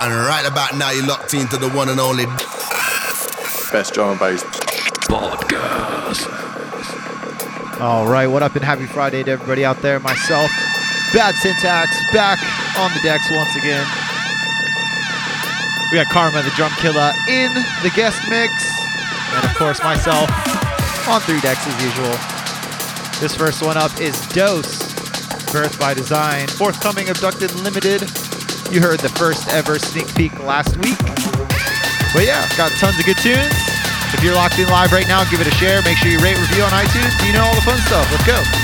And right about now, you're locked into the one and only best drum and bass podcast. All right, what up and happy Friday to everybody out there. Myself, Bad Syntax, back on the decks once again. We got Karma, the Drum Killa, in the guest mix, and of course myself on three decks as usual. This first one up is Dose, Birth by Design, forthcoming Abducted Limited. You heard the first ever sneak peek last week. But yeah, got tons of good tunes. If you're locked in live right now, give it a share. Make sure you rate, review on iTunes. You know all the fun stuff. Let's go.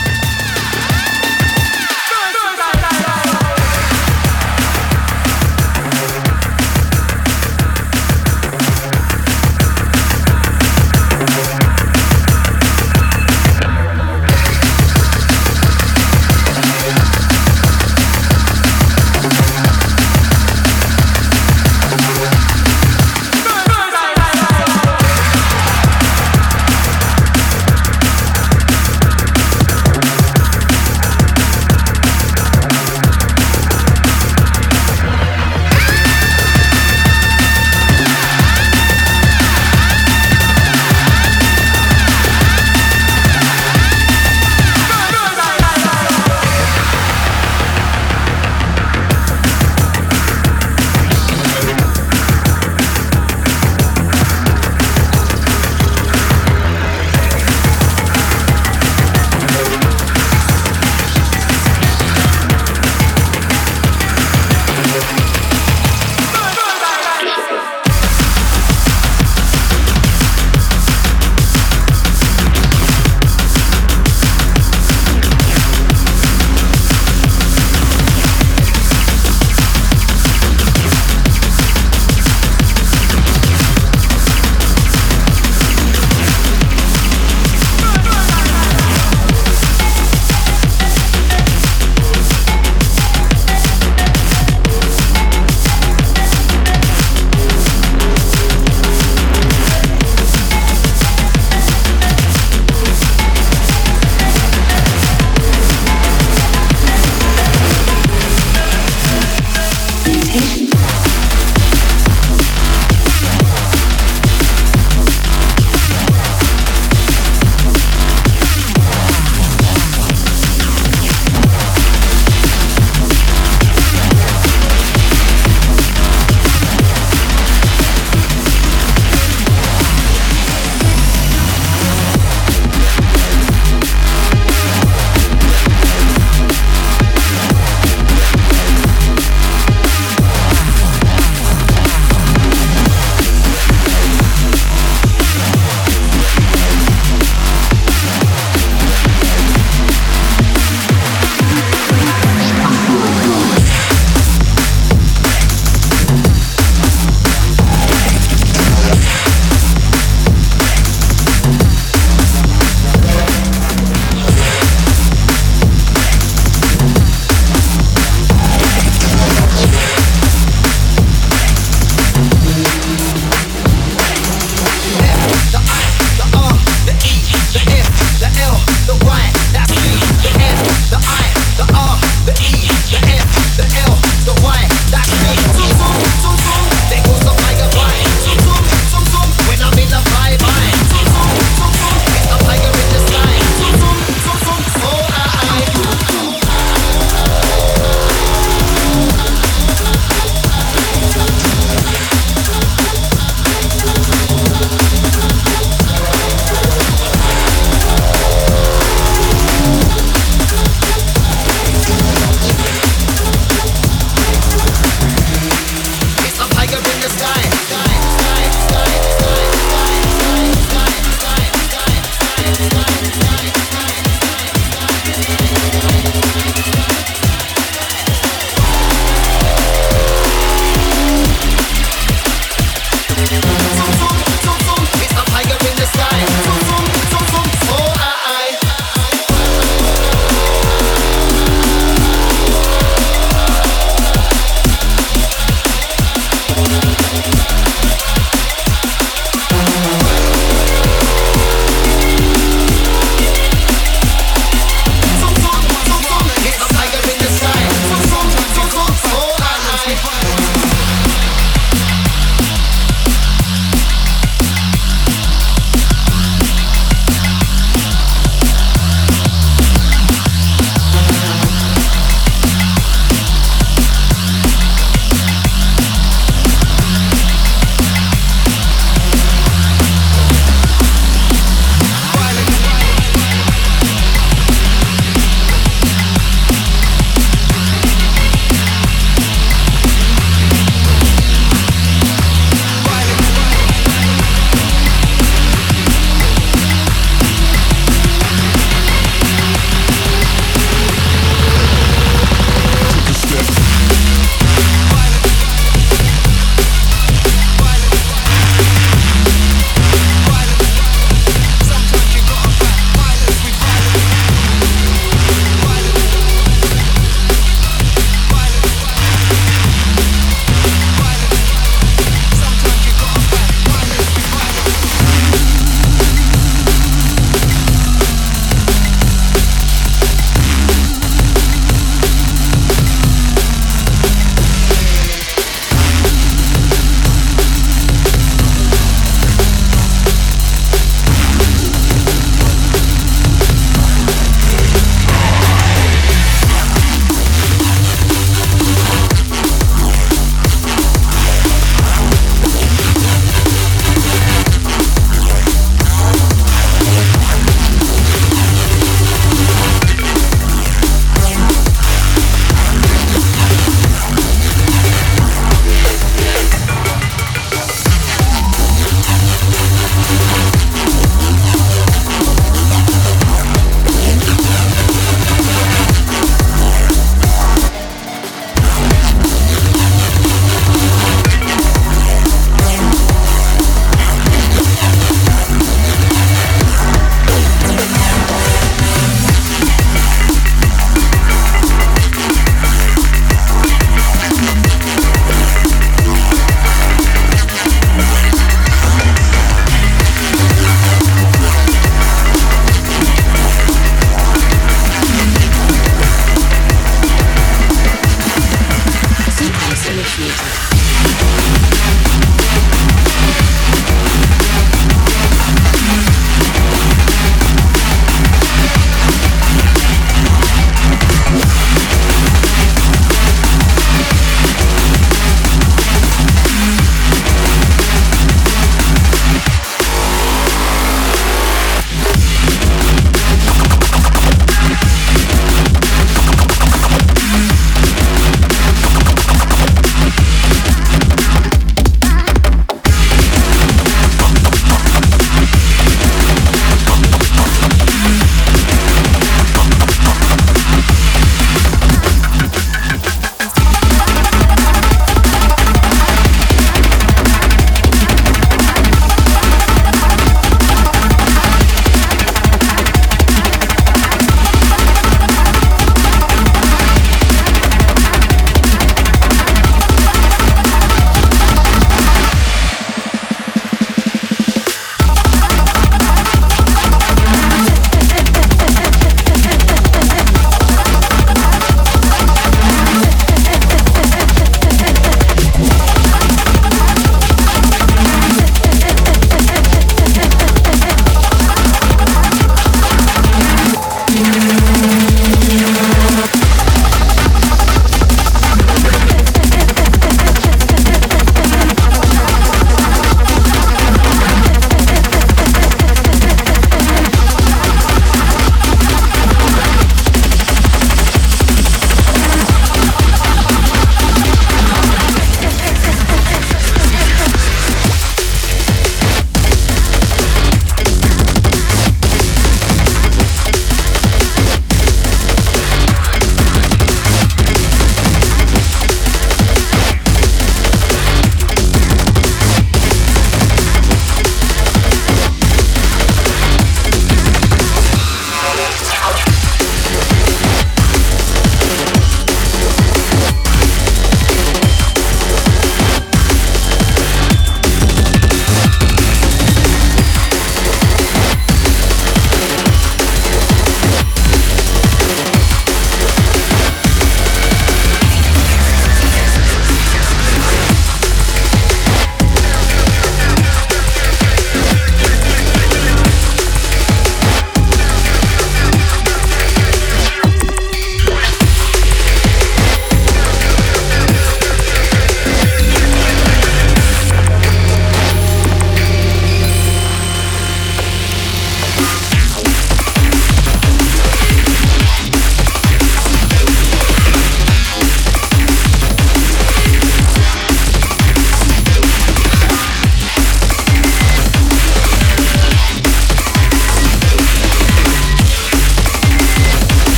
sky.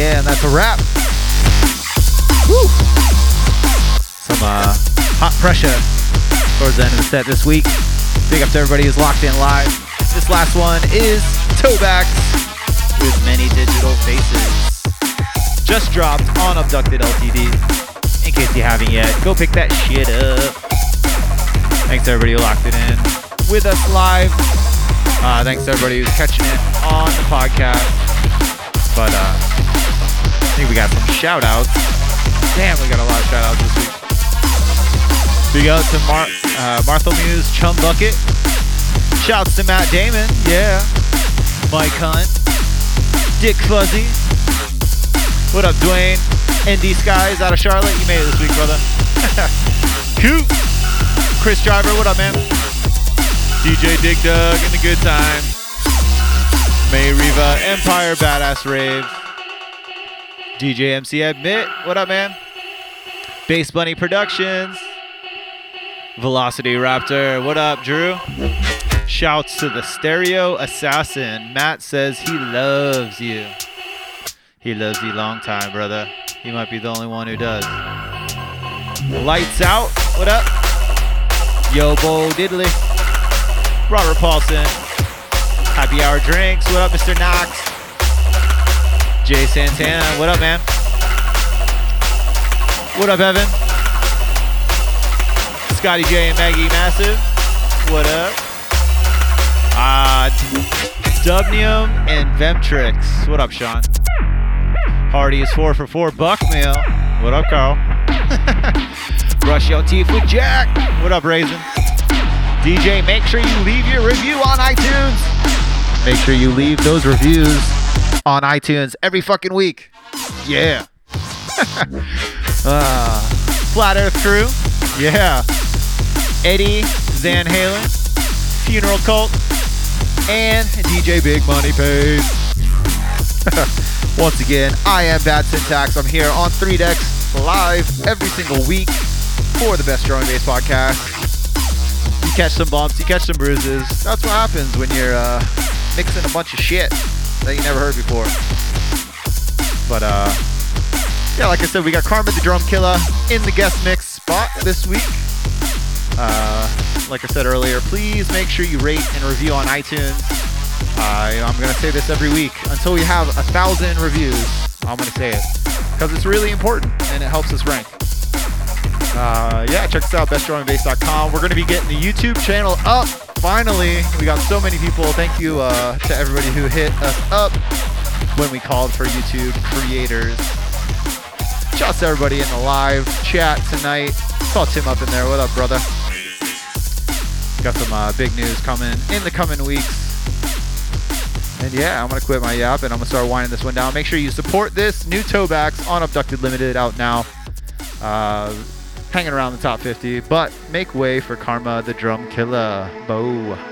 Yeah, and that's a wrap. Woo! Some uh, hot pressure towards the end of the set this week. Big up to everybody who's locked in live. This last one is Tobacks with many digital faces. Just dropped on Abducted LTD. In case you haven't yet, go pick that shit up. Thanks to everybody who locked it in with us live. Uh, thanks to everybody who's catching it on the podcast. But uh, we got some shout outs. Damn, we got a lot of shout outs this week. Big out to Mar- uh, Martha Muse, Chum Bucket. Shouts to Matt Damon, yeah. Mike Hunt, Dick Fuzzy. What up, Dwayne? ND Skies out of Charlotte. You made it this week, brother. Coop. Chris Driver, what up, man? DJ Dig Dug in the good time. May Riva, Empire Badass Raves. DJ MC Admit, what up, man? Bass Bunny Productions. Velocity Raptor, what up, Drew? Shouts to the Stereo Assassin. Matt says he loves you. He loves you long time, brother. He might be the only one who does. Lights out, what up? Yo, Bo Diddley. Robert Paulson. Happy Hour Drinks. What up, Mr. Knox? Jay Santana. What up, man? What up, Evan? Scotty J and Maggie Massive. What up? Uh, Dubnium and Vemtrix. What up, Sean? Hardy is four for four. Buckmail. What up, Carl? Brush your teeth with Jack. What up, Raisin? DJ, make sure you leave your review on iTunes. Make sure you leave those reviews on iTunes every fucking week. Yeah. uh, Flat Earth Crew. Yeah. Eddie Van Halen. Funeral Cult. And DJ Big Money Pays. Once again, I am Bad Syntax. I'm here on 3 Decks live every single week for the best drum and bass podcast. You catch some bumps, you catch some bruises. That's what happens when you're uh, mixing a bunch of shit that you never heard before. But uh, yeah, like I said, we got Karma the Drum Killa in the guest mix spot this week. Uh, like I said earlier, please make sure you rate and review on iTunes. Uh, I'm gonna say this every week until we have a thousand reviews. I'm gonna say it because it's really important and it helps us rank. Uh, yeah, check us out, bestdrumandbass.com. We're gonna be getting the YouTube channel up. Finally, we got so many people. Thank you uh, to everybody who hit us up when we called for YouTube creators. Shouts to everybody in the live chat tonight. Saw Tim up in there. What up, brother? Got some uh, big news coming in the coming weeks. And yeah, I'm gonna quit my yap and I'm gonna start winding this one down. Make sure you support this new Tobacks on Abducted Limited out now. Uh, hanging around the top 50, but make way for Karma the Drum Killa. Bo.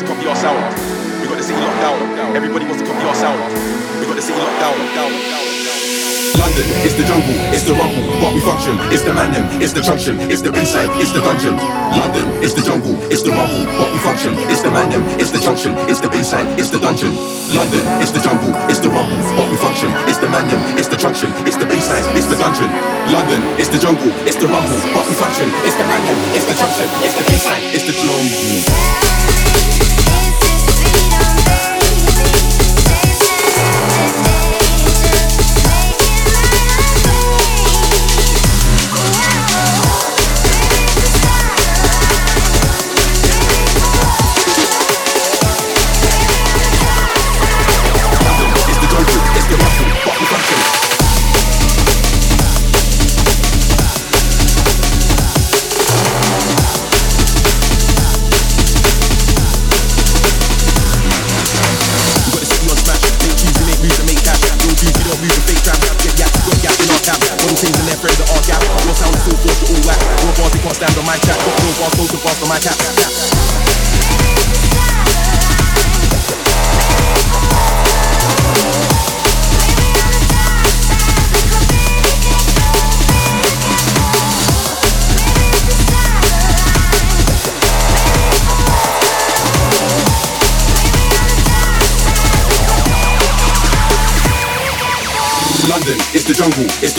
to copy our sound. We got the city locked down. Everybody wants to copy our sound. We got the city locked down. down, down. London, it's the jungle, it's the rumble, but we function, it's the man it's the junction, it's the inside, it's the dungeon. London, it's the jungle, it's the rumble, but we function, it's the man it's the junction, it's the inside, it's the dungeon. London, it's the jungle, it's the rumble, but we function, it's the man it's the junction, it's the inside, it's the dungeon. London, it's the jungle, it's the rumble, but we function, it's the man it's the junction, it's the inside, it's the jungle.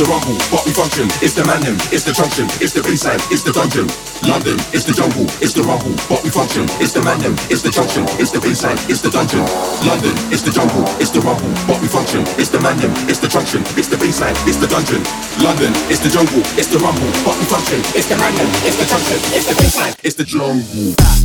The rumble, but we function. It's the man it's the junction, it's the inside, it's the dungeon. London, it's the jungle, it's the rumble, but we function. It's the man it's the junction, it's the inside, it's the dungeon. London, it's the jungle, it's the rumble, but we function. It's the man it's the junction, it's the inside, it's the dungeon. London, it's the jungle, it's the rumble, but we function. It's the man it's the junction, it's the inside, it's the jungle.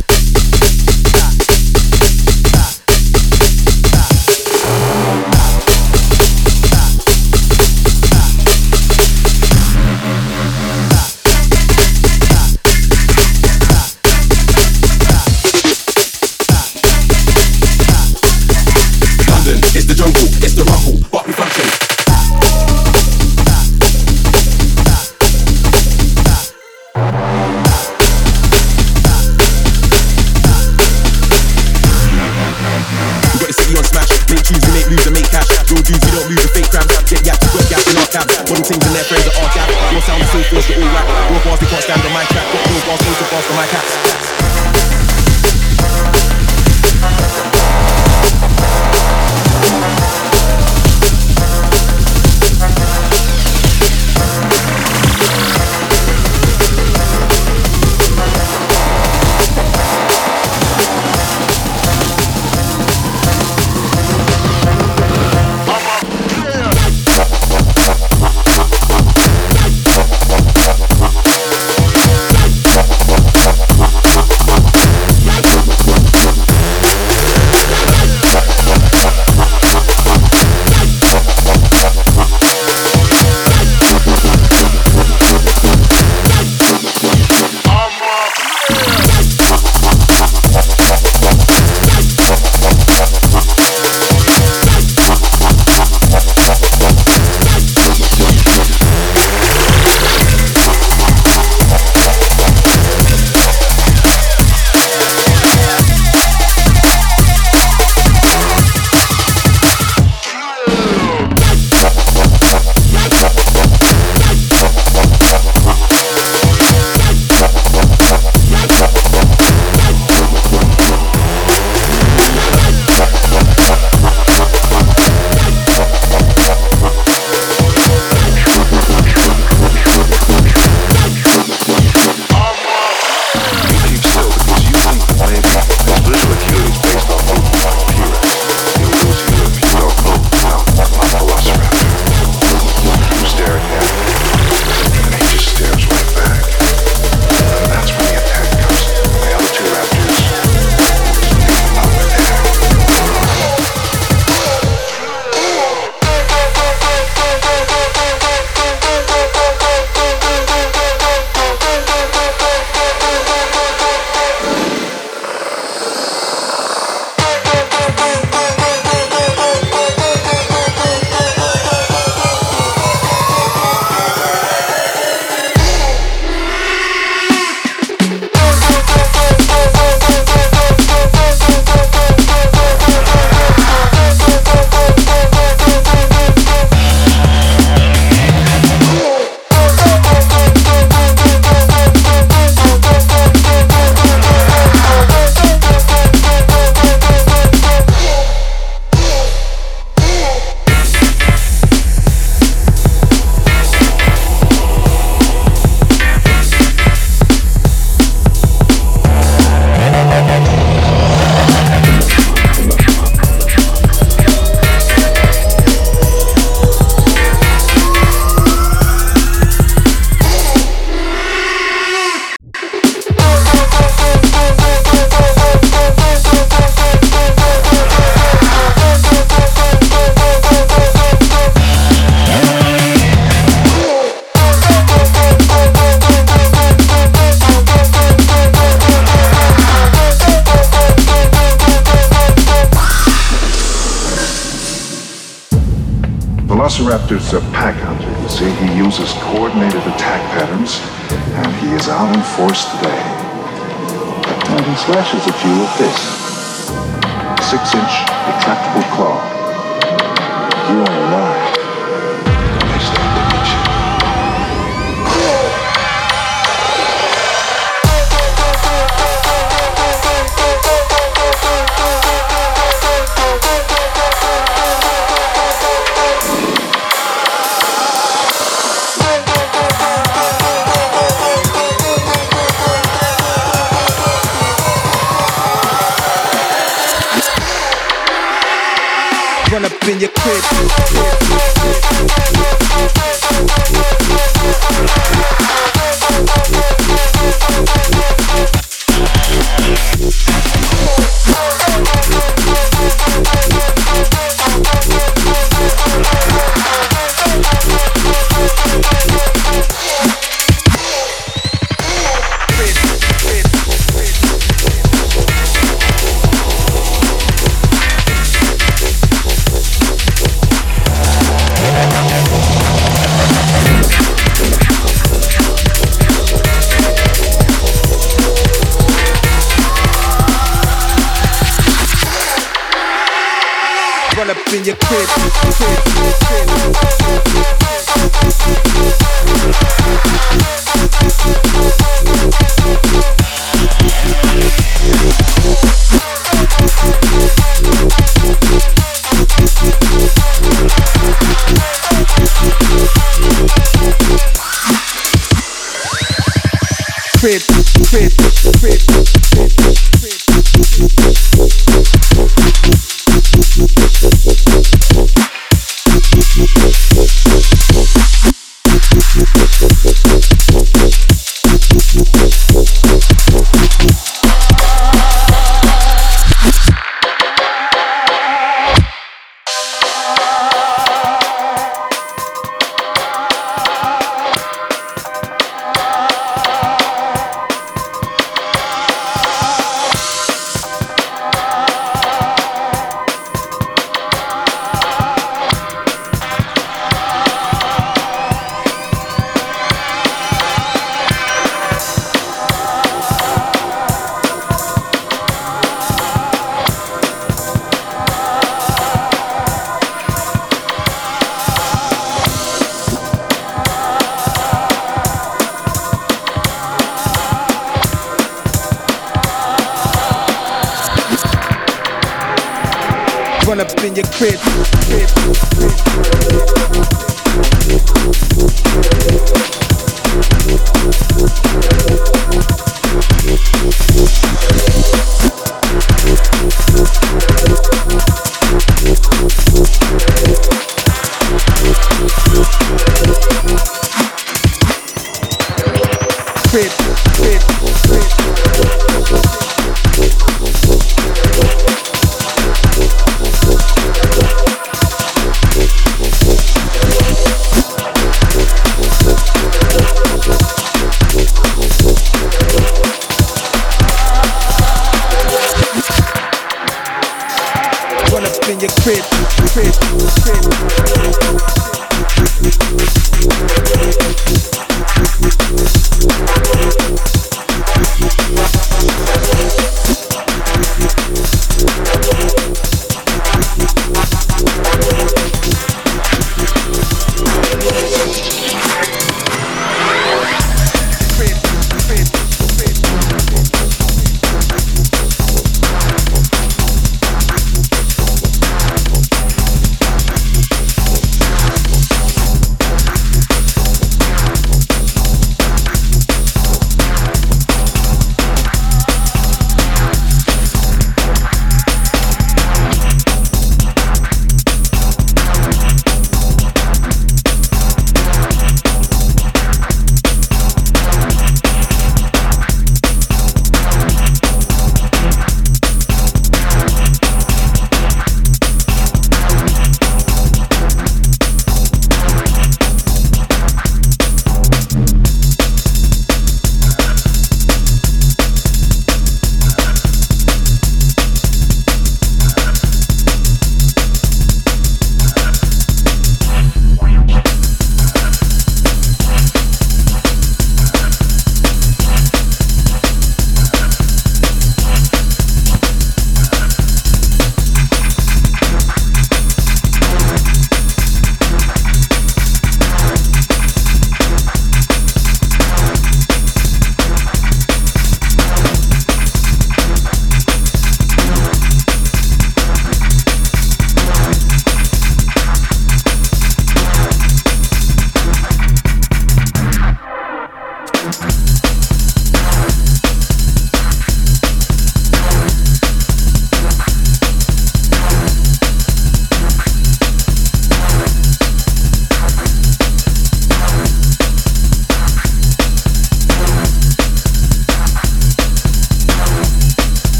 Up